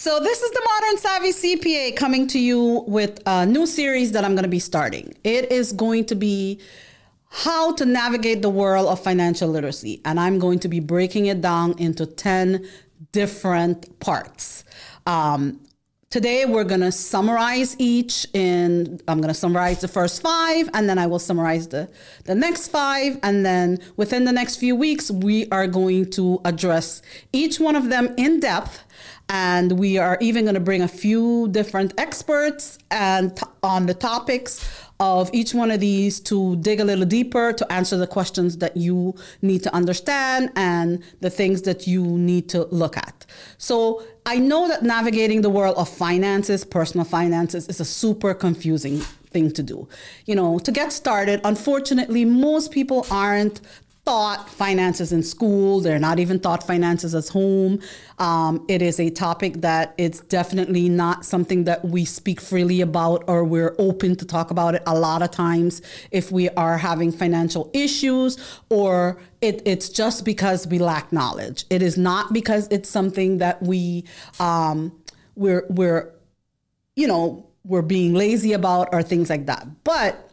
So, this is the Modern Savvy CPA coming to you with a new series that I'm going to be starting. It is going to be how to navigate the world of financial literacy, and I'm going to be breaking it down into 10 different parts. Um, Today, we're going to summarize each in, I'm going to summarize the first five, and then I will summarize the, the next five. And then within the next few weeks, we are going to address each one of them in depth. And we are even going to bring a few different experts and t- on the topics of each one of these to dig a little deeper to answer the questions that you need to understand and the things that you need to look at. So I know that navigating the world of finances, personal finances, is a super confusing thing to do. You know, to get started, unfortunately, most people aren't taught finances in school. They're not even taught finances at home. Um, it is a topic that it's definitely not something that we speak freely about or we're open to talk about it a lot of times if we are having financial issues or it, it's just because we lack knowledge. It is not because it's something that we um, we're we're you know we're being lazy about or things like that. But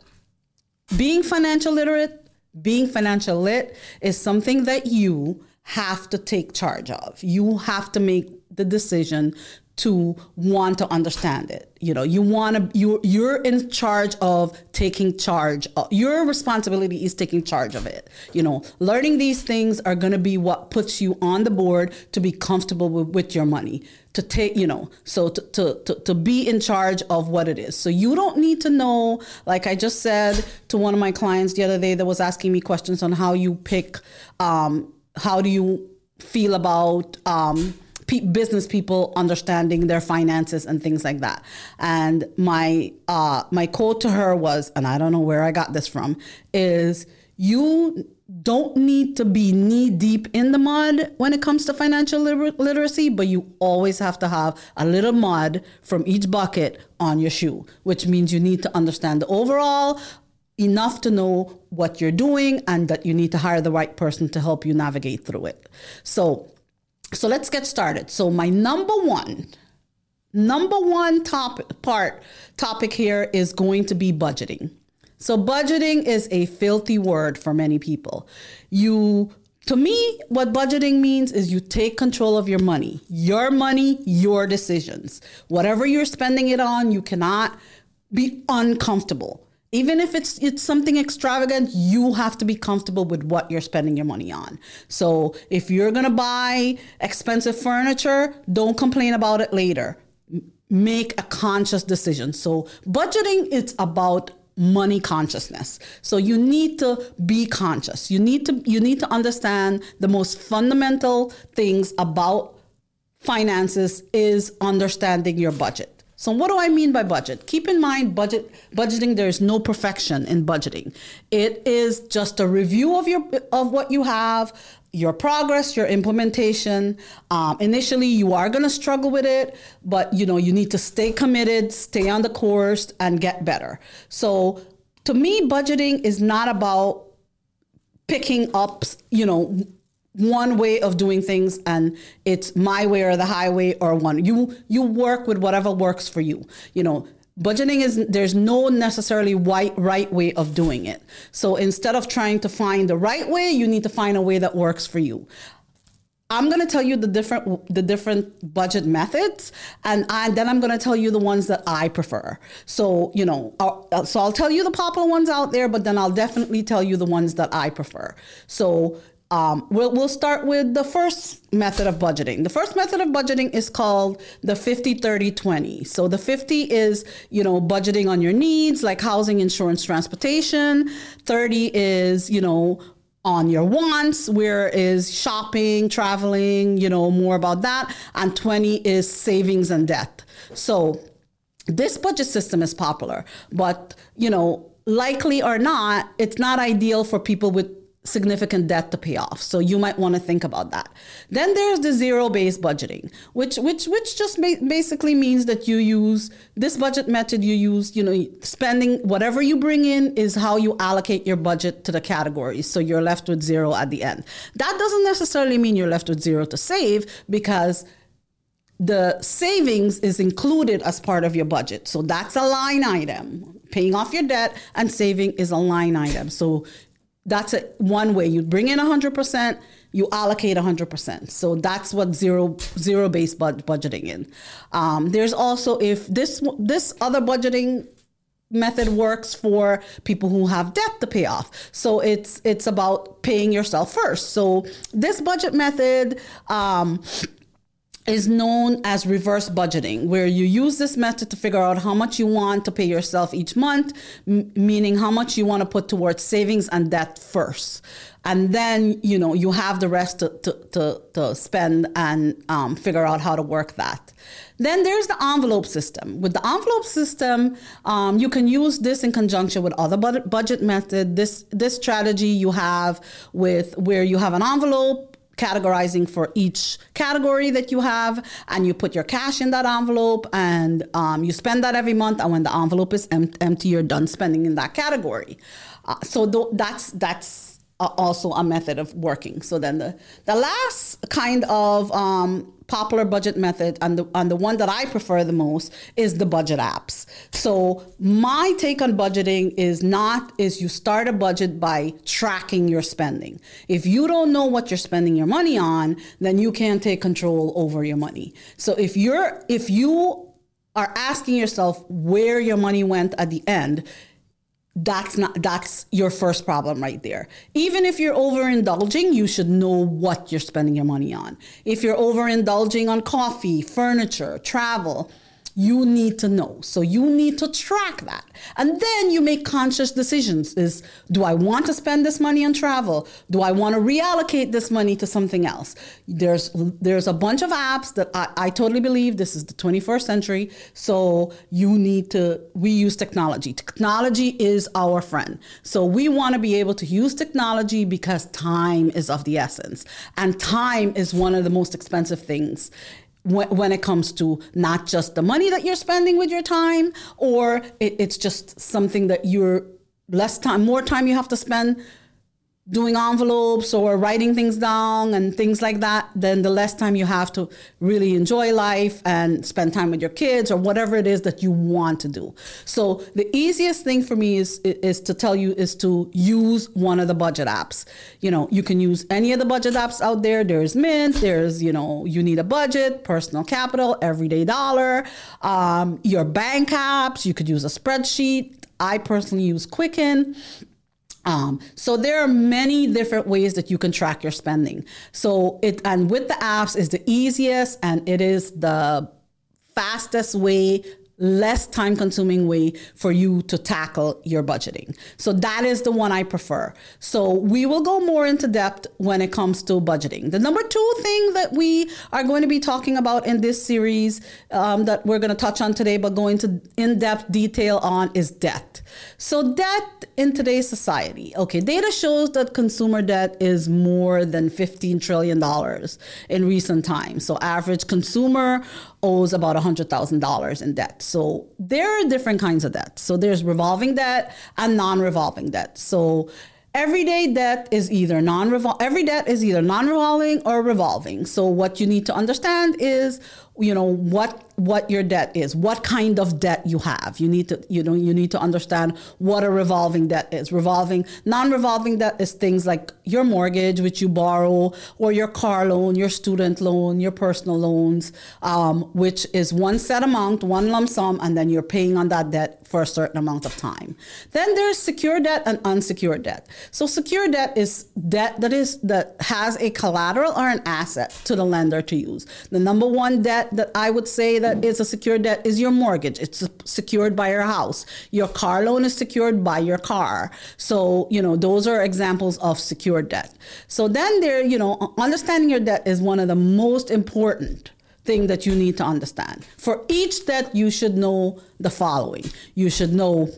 being financial literate being financial lit is something that you have to take charge of. You have to make the decision to want to understand it. You know, you want to you you're in charge of taking charge. Of, your responsibility is taking charge of it. You know, learning these things are going to be what puts you on the board to be comfortable with, with your money. To take, you know, so to, to, to, to be in charge of what it is. So you don't need to know, like I just said to one of my clients the other day that was asking me questions on how you pick, um, how do you feel about, um, pe- business people understanding their finances and things like that. And my uh, my quote to her was, and I don't know where I got this from, is you don't need to be knee deep in the mud when it comes to financial liber- literacy, but you always have to have a little mud from each bucket on your shoe, which means you need to understand the overall enough to know what you're doing and that you need to hire the right person to help you navigate through it. So so let's get started. So my number one, number one top part topic here is going to be budgeting. So budgeting is a filthy word for many people. You to me, what budgeting means is you take control of your money. Your money, your decisions. Whatever you're spending it on, you cannot be uncomfortable even if it's it's something extravagant you have to be comfortable with what you're spending your money on. So if you're going to buy expensive furniture don't complain about it later. Make a conscious decision. So budgeting it's about money consciousness. So you need to be conscious. You need to you need to understand the most fundamental things about finances is understanding your budget so what do I mean by budget? Keep in mind budget budgeting there is no perfection in budgeting. It is just a review of your of what you have, your progress, your implementation. Um, initially, you are going to struggle with it, but you know you need to stay committed, stay on the course, and get better. So, to me, budgeting is not about picking up, you know, one way of doing things and it's my way or the highway or one you you work with whatever works for you you know budgeting is there's no necessarily right right way of doing it so instead of trying to find the right way you need to find a way that works for you I'm going to tell you the different the different budget methods, and, and then I'm going to tell you the ones that I prefer. So you know, I'll, so I'll tell you the popular ones out there, but then I'll definitely tell you the ones that I prefer. So um, we'll, we'll start with the first method of budgeting. The first method of budgeting is called the 50 30 20. So the 50 is, you know, budgeting on your needs like housing, insurance, transportation. 30 is, you know, on your wants, where is shopping, traveling, you know, more about that. And 20 is savings and debt. So this budget system is popular, but, you know, likely or not, it's not ideal for people with significant debt to pay off. So you might want to think about that. Then there's the zero-based budgeting, which which which just basically means that you use this budget method you use, you know, spending whatever you bring in is how you allocate your budget to the categories. So you're left with zero at the end. That doesn't necessarily mean you're left with zero to save because the savings is included as part of your budget. So that's a line item. Paying off your debt and saving is a line item. So that's a, one way you bring in 100%, you allocate 100%. So that's what zero zero based bud- budgeting in. Um, there's also if this this other budgeting method works for people who have debt to pay off. So it's it's about paying yourself first. So this budget method um, is known as reverse budgeting, where you use this method to figure out how much you want to pay yourself each month, m- meaning how much you want to put towards savings and debt first. And then, you know, you have the rest to, to, to, to spend and um, figure out how to work that. Then there's the envelope system. With the envelope system, um, you can use this in conjunction with other budget method. This this strategy you have with where you have an envelope categorizing for each category that you have and you put your cash in that envelope and um, you spend that every month and when the envelope is em- empty you're done spending in that category. Uh, so th- that's that's also a method of working. So then the, the last kind of um, popular budget method and the and the one that I prefer the most is the budget apps. So my take on budgeting is not is you start a budget by tracking your spending. If you don't know what you're spending your money on, then you can't take control over your money. So if you're if you are asking yourself where your money went at the end, that's not that's your first problem right there. Even if you're overindulging you should know what you're spending your money on. If you're overindulging on coffee furniture travel you need to know. So you need to track that. And then you make conscious decisions is do I want to spend this money on travel? Do I want to reallocate this money to something else? There's there's a bunch of apps that I, I totally believe this is the 21st century. So you need to we use technology. Technology is our friend. So we want to be able to use technology because time is of the essence. And time is one of the most expensive things when it comes to not just the money that you're spending with your time, or it, it's just something that you're less time, more time you have to spend doing envelopes or writing things down and things like that, then the less time you have to really enjoy life and spend time with your kids or whatever it is that you want to do. So the easiest thing for me is is to tell you is to use one of the budget apps. You know, you can use any of the budget apps out there. There's Mint, there's, you know, you need a budget, personal capital, everyday dollar, um, your bank apps, you could use a spreadsheet. I personally use Quicken. Um, so there are many different ways that you can track your spending. So it and with the apps is the easiest and it is the fastest way less time consuming way for you to tackle your budgeting. So that is the one I prefer. So we will go more into depth when it comes to budgeting. The number two thing that we are going to be talking about in this series um, that we're going to touch on today, but go into in depth detail on is debt. So debt in today's society. Okay, data shows that consumer debt is more than $15 trillion in recent times. So average consumer owes about $100,000 in debt. So there are different kinds of debt. So there's revolving debt and non-revolving debt. So everyday debt is either non-revolving every debt is either non-revolving or revolving. So what you need to understand is you know what what your debt is what kind of debt you have. You need to you know you need to understand what a revolving debt is. Revolving non-revolving debt is things like your mortgage which you borrow or your car loan your student loan your personal loans um, which is one set amount one lump sum and then you're paying on that debt for a certain amount of time. Then there's secure debt and unsecured debt. So secure debt is debt that is that has a collateral or an asset to the lender to use. The number one debt that I would say that is a secured debt is your mortgage. It's secured by your house. Your car loan is secured by your car. So, you know, those are examples of secured debt. So then there, you know, understanding your debt is one of the most important thing that you need to understand. For each debt, you should know the following. You should know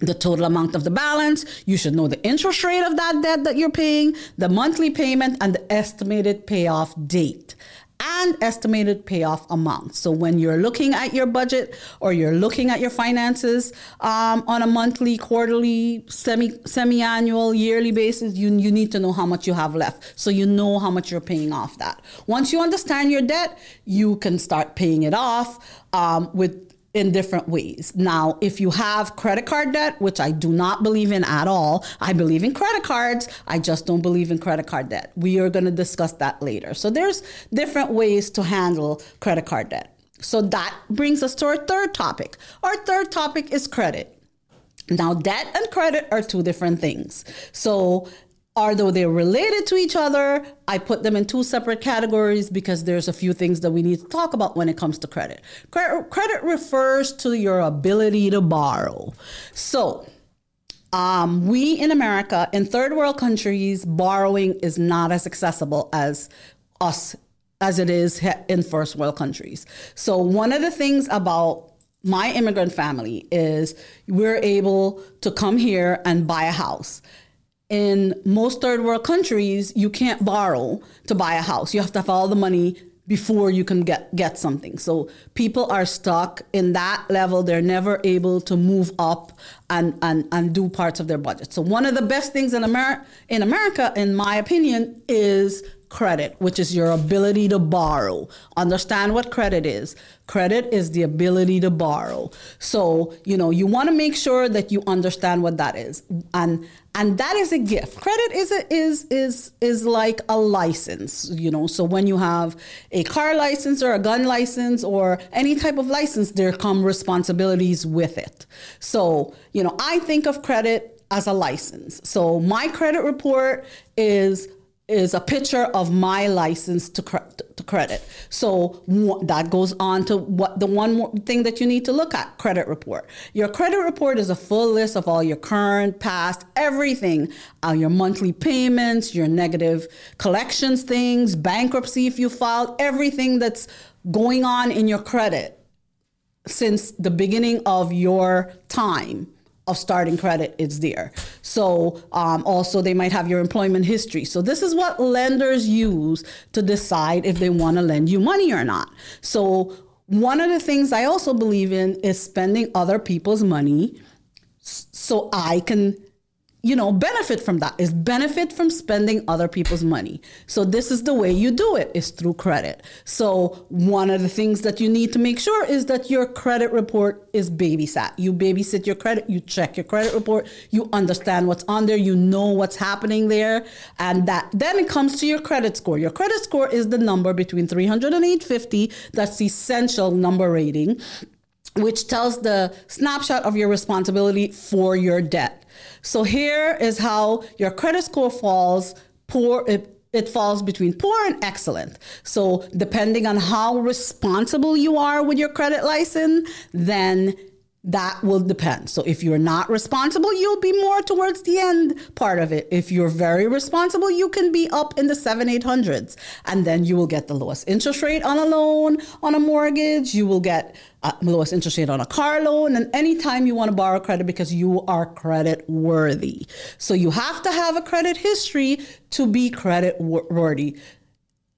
the total amount of the balance. You should know the interest rate of that debt that you're paying, the monthly payment, and the estimated payoff date. And estimated payoff amount. So when you're looking at your budget or you're looking at your finances um, on a monthly, quarterly, semi semi-annual, yearly basis, you, you need to know how much you have left. So you know how much you're paying off that. Once you understand your debt, you can start paying it off um, with in different ways. Now, if you have credit card debt, which I do not believe in at all, I believe in credit cards. I just don't believe in credit card debt. We are going to discuss that later. So there's different ways to handle credit card debt. So that brings us to our third topic. Our third topic is credit. Now, debt and credit are two different things. So although they're related to each other, I put them in two separate categories because there's a few things that we need to talk about when it comes to credit. Credit, credit refers to your ability to borrow. So, um, we in America, in third world countries, borrowing is not as accessible as us as it is in first world countries. So, one of the things about my immigrant family is we're able to come here and buy a house in most third world countries, you can't borrow to buy a house. You have to have all the money before you can get, get something. So people are stuck in that level. They're never able to move up and, and, and do parts of their budget. So one of the best things in America, in America, in my opinion, is credit, which is your ability to borrow. Understand what credit is. Credit is the ability to borrow. So, you know, you want to make sure that you understand what that is. And and that is a gift. Credit is a, is is is like a license, you know. So when you have a car license or a gun license or any type of license, there come responsibilities with it. So, you know, I think of credit as a license. So my credit report is is a picture of my license to, cre- to credit. So that goes on to what the one thing that you need to look at credit report. Your credit report is a full list of all your current, past, everything, uh, your monthly payments, your negative collections things, bankruptcy if you filed, everything that's going on in your credit since the beginning of your time of starting credit is there. So um, also they might have your employment history. So this is what lenders use to decide if they want to lend you money or not. So one of the things I also believe in is spending other people's money so I can you know, benefit from that is benefit from spending other people's money. So this is the way you do it is through credit. So one of the things that you need to make sure is that your credit report is babysat. You babysit your credit, you check your credit report, you understand what's on there, you know what's happening there, and that then it comes to your credit score. Your credit score is the number between 300 and 850. That's the essential number rating which tells the snapshot of your responsibility for your debt. So here is how your credit score falls poor it, it falls between poor and excellent. So depending on how responsible you are with your credit license, then that will depend. So if you're not responsible, you'll be more towards the end part of it. If you're very responsible, you can be up in the seven, eight hundreds. And then you will get the lowest interest rate on a loan, on a mortgage. You will get uh, lowest interest rate on a car loan. And anytime you want to borrow credit because you are credit worthy. So you have to have a credit history to be credit worthy.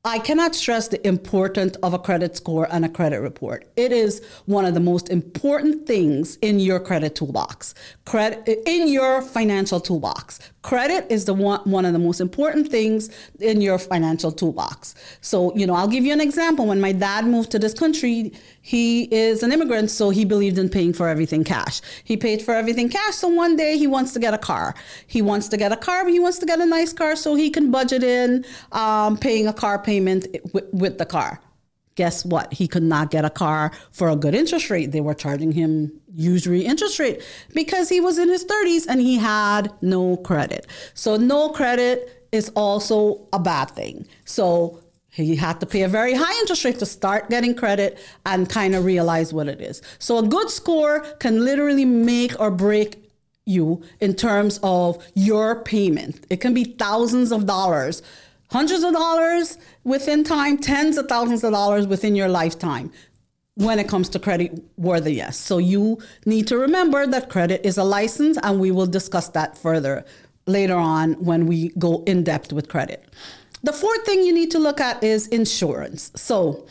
I cannot stress the importance of a credit score and a credit report. It is one of the most important things in your credit toolbox. Credit in your financial toolbox. Credit is the one, one of the most important things in your financial toolbox. So, you know, I'll give you an example. When my dad moved to this country, he is an immigrant, so he believed in paying for everything cash. He paid for everything cash, so one day he wants to get a car. He wants to get a car, but he wants to get a nice car so he can budget in um, paying a car payment with, with the car guess what? He could not get a car for a good interest rate. They were charging him usury interest rate because he was in his 30s and he had no credit. So no credit is also a bad thing. So he had to pay a very high interest rate to start getting credit and kind of realize what it is. So a good score can literally make or break you in terms of your payment. It can be thousands of dollars hundreds of dollars within time, tens of thousands of dollars within your lifetime when it comes to credit worthiness. So you need to remember that credit is a license, and we will discuss that further later on when we go in depth with credit. the fourth thing you need to look at is insurance. So,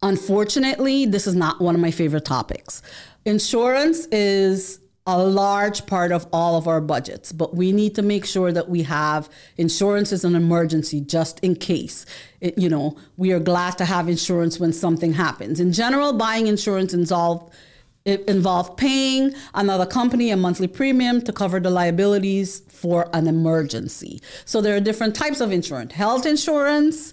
unfortunately, this is not one of my favorite topics. Insurance is a large part of all of our budgets, but we need to make sure that we have insurance as an emergency just in case. It, you know, we are glad to have insurance when something happens. In general, buying insurance involves it involved paying another company a monthly premium to cover the liabilities for an emergency. So there are different types of insurance. Health insurance,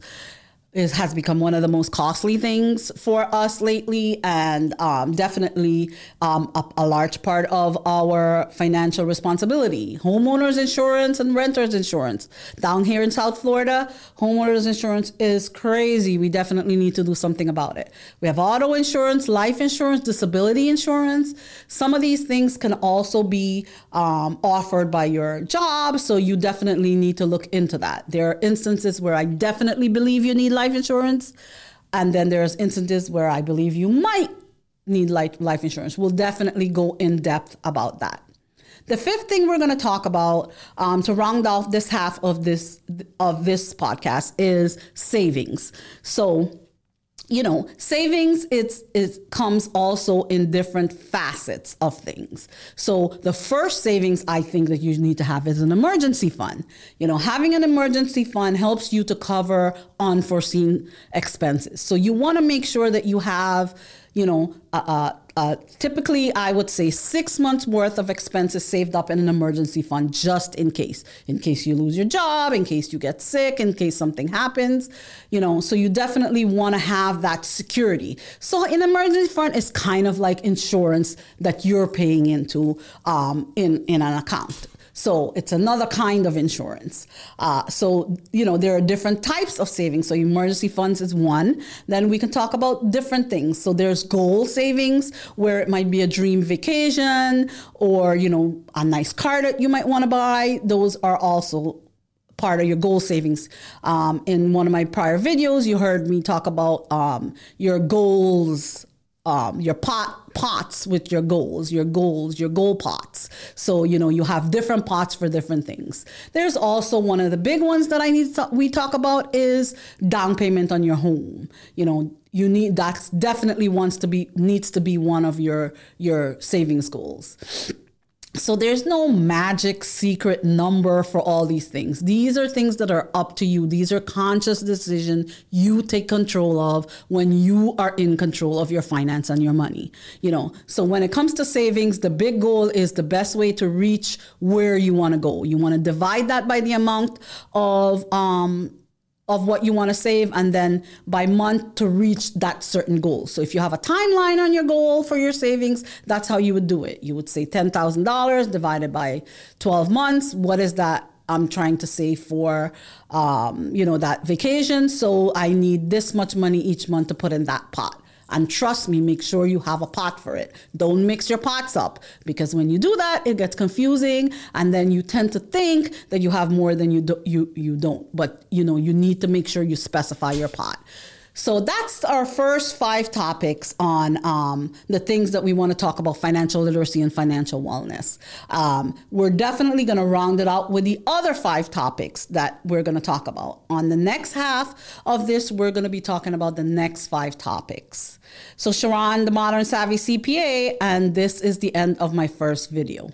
it has become one of the most costly things for us lately, and um, definitely um, a, a, large part of our financial responsibility. Homeowners insurance and renters insurance. Down here in South Florida, homeowners insurance is crazy. We definitely need to do something about it. We have auto insurance, life insurance, disability insurance. Some of these things can also be um, offered by your job, so you definitely need to look into that. There are instances where I definitely believe you need life life insurance. And then there's instances where I believe you might need life, life insurance. We'll definitely go in depth about that. The fifth thing we're going to talk about um, to round off this half of this of this podcast is savings. So you know, savings it's it comes also in different facets of things. So the first savings I think that you need to have is an emergency fund. You know, having an emergency fund helps you to cover unforeseen expenses. So you want to make sure that you have, you know, a, a uh, typically, I would say six months worth of expenses saved up in an emergency fund just in case, in case you lose your job, in case you get sick, in case something happens, you know. So you definitely want to have that security. So an emergency fund is kind of like insurance that you're paying into um, in in an account. So it's another kind of insurance. Uh, so, you know, there are different types of savings. So emergency funds is one. Then we can talk about different things. So there's goal savings where it might be a dream vacation or, you know, a nice car that you might want to buy. Those are also part of your goal savings. Um, in one of my prior videos, you heard me talk about um, your goals um, your pot pots with your goals, your goals, your goal pots. So you know you have different pots for different things. There's also one of the big ones that I need to, we talk about is down payment on your home. You know you need that's definitely wants to be needs to be one of your your savings goals. So there's no magic secret number for all these things. These are things that are up to you. These are conscious decisions you take control of when you are in control of your finance and your money. You know, so when it comes to savings, the big goal is the best way to reach where you want to go. You want to divide that by the amount of um of what you want to save and then by month to reach that certain goal. So if you have a timeline on your goal for your savings, that's how you would do it. You would say $10,000 divided by 12 months. What is that? I'm trying to save for, um, you know, that vacation. So I need this much money each month to put in that pot. And trust me, make sure you have a pot for it. Don't mix your pots up because when you do that, it gets confusing and then you tend to think that you have more than you do, you you don't. But you know, you need to make sure you specify your pot. So that's our first five topics on um, the things that we want to talk about financial literacy and financial wellness. Um, we're definitely going to round it out with the other five topics that we're going to talk about. On the next half of this, we're going to be talking about the next five topics. So, Sharon, the Modern Savvy CPA, and this is the end of my first video.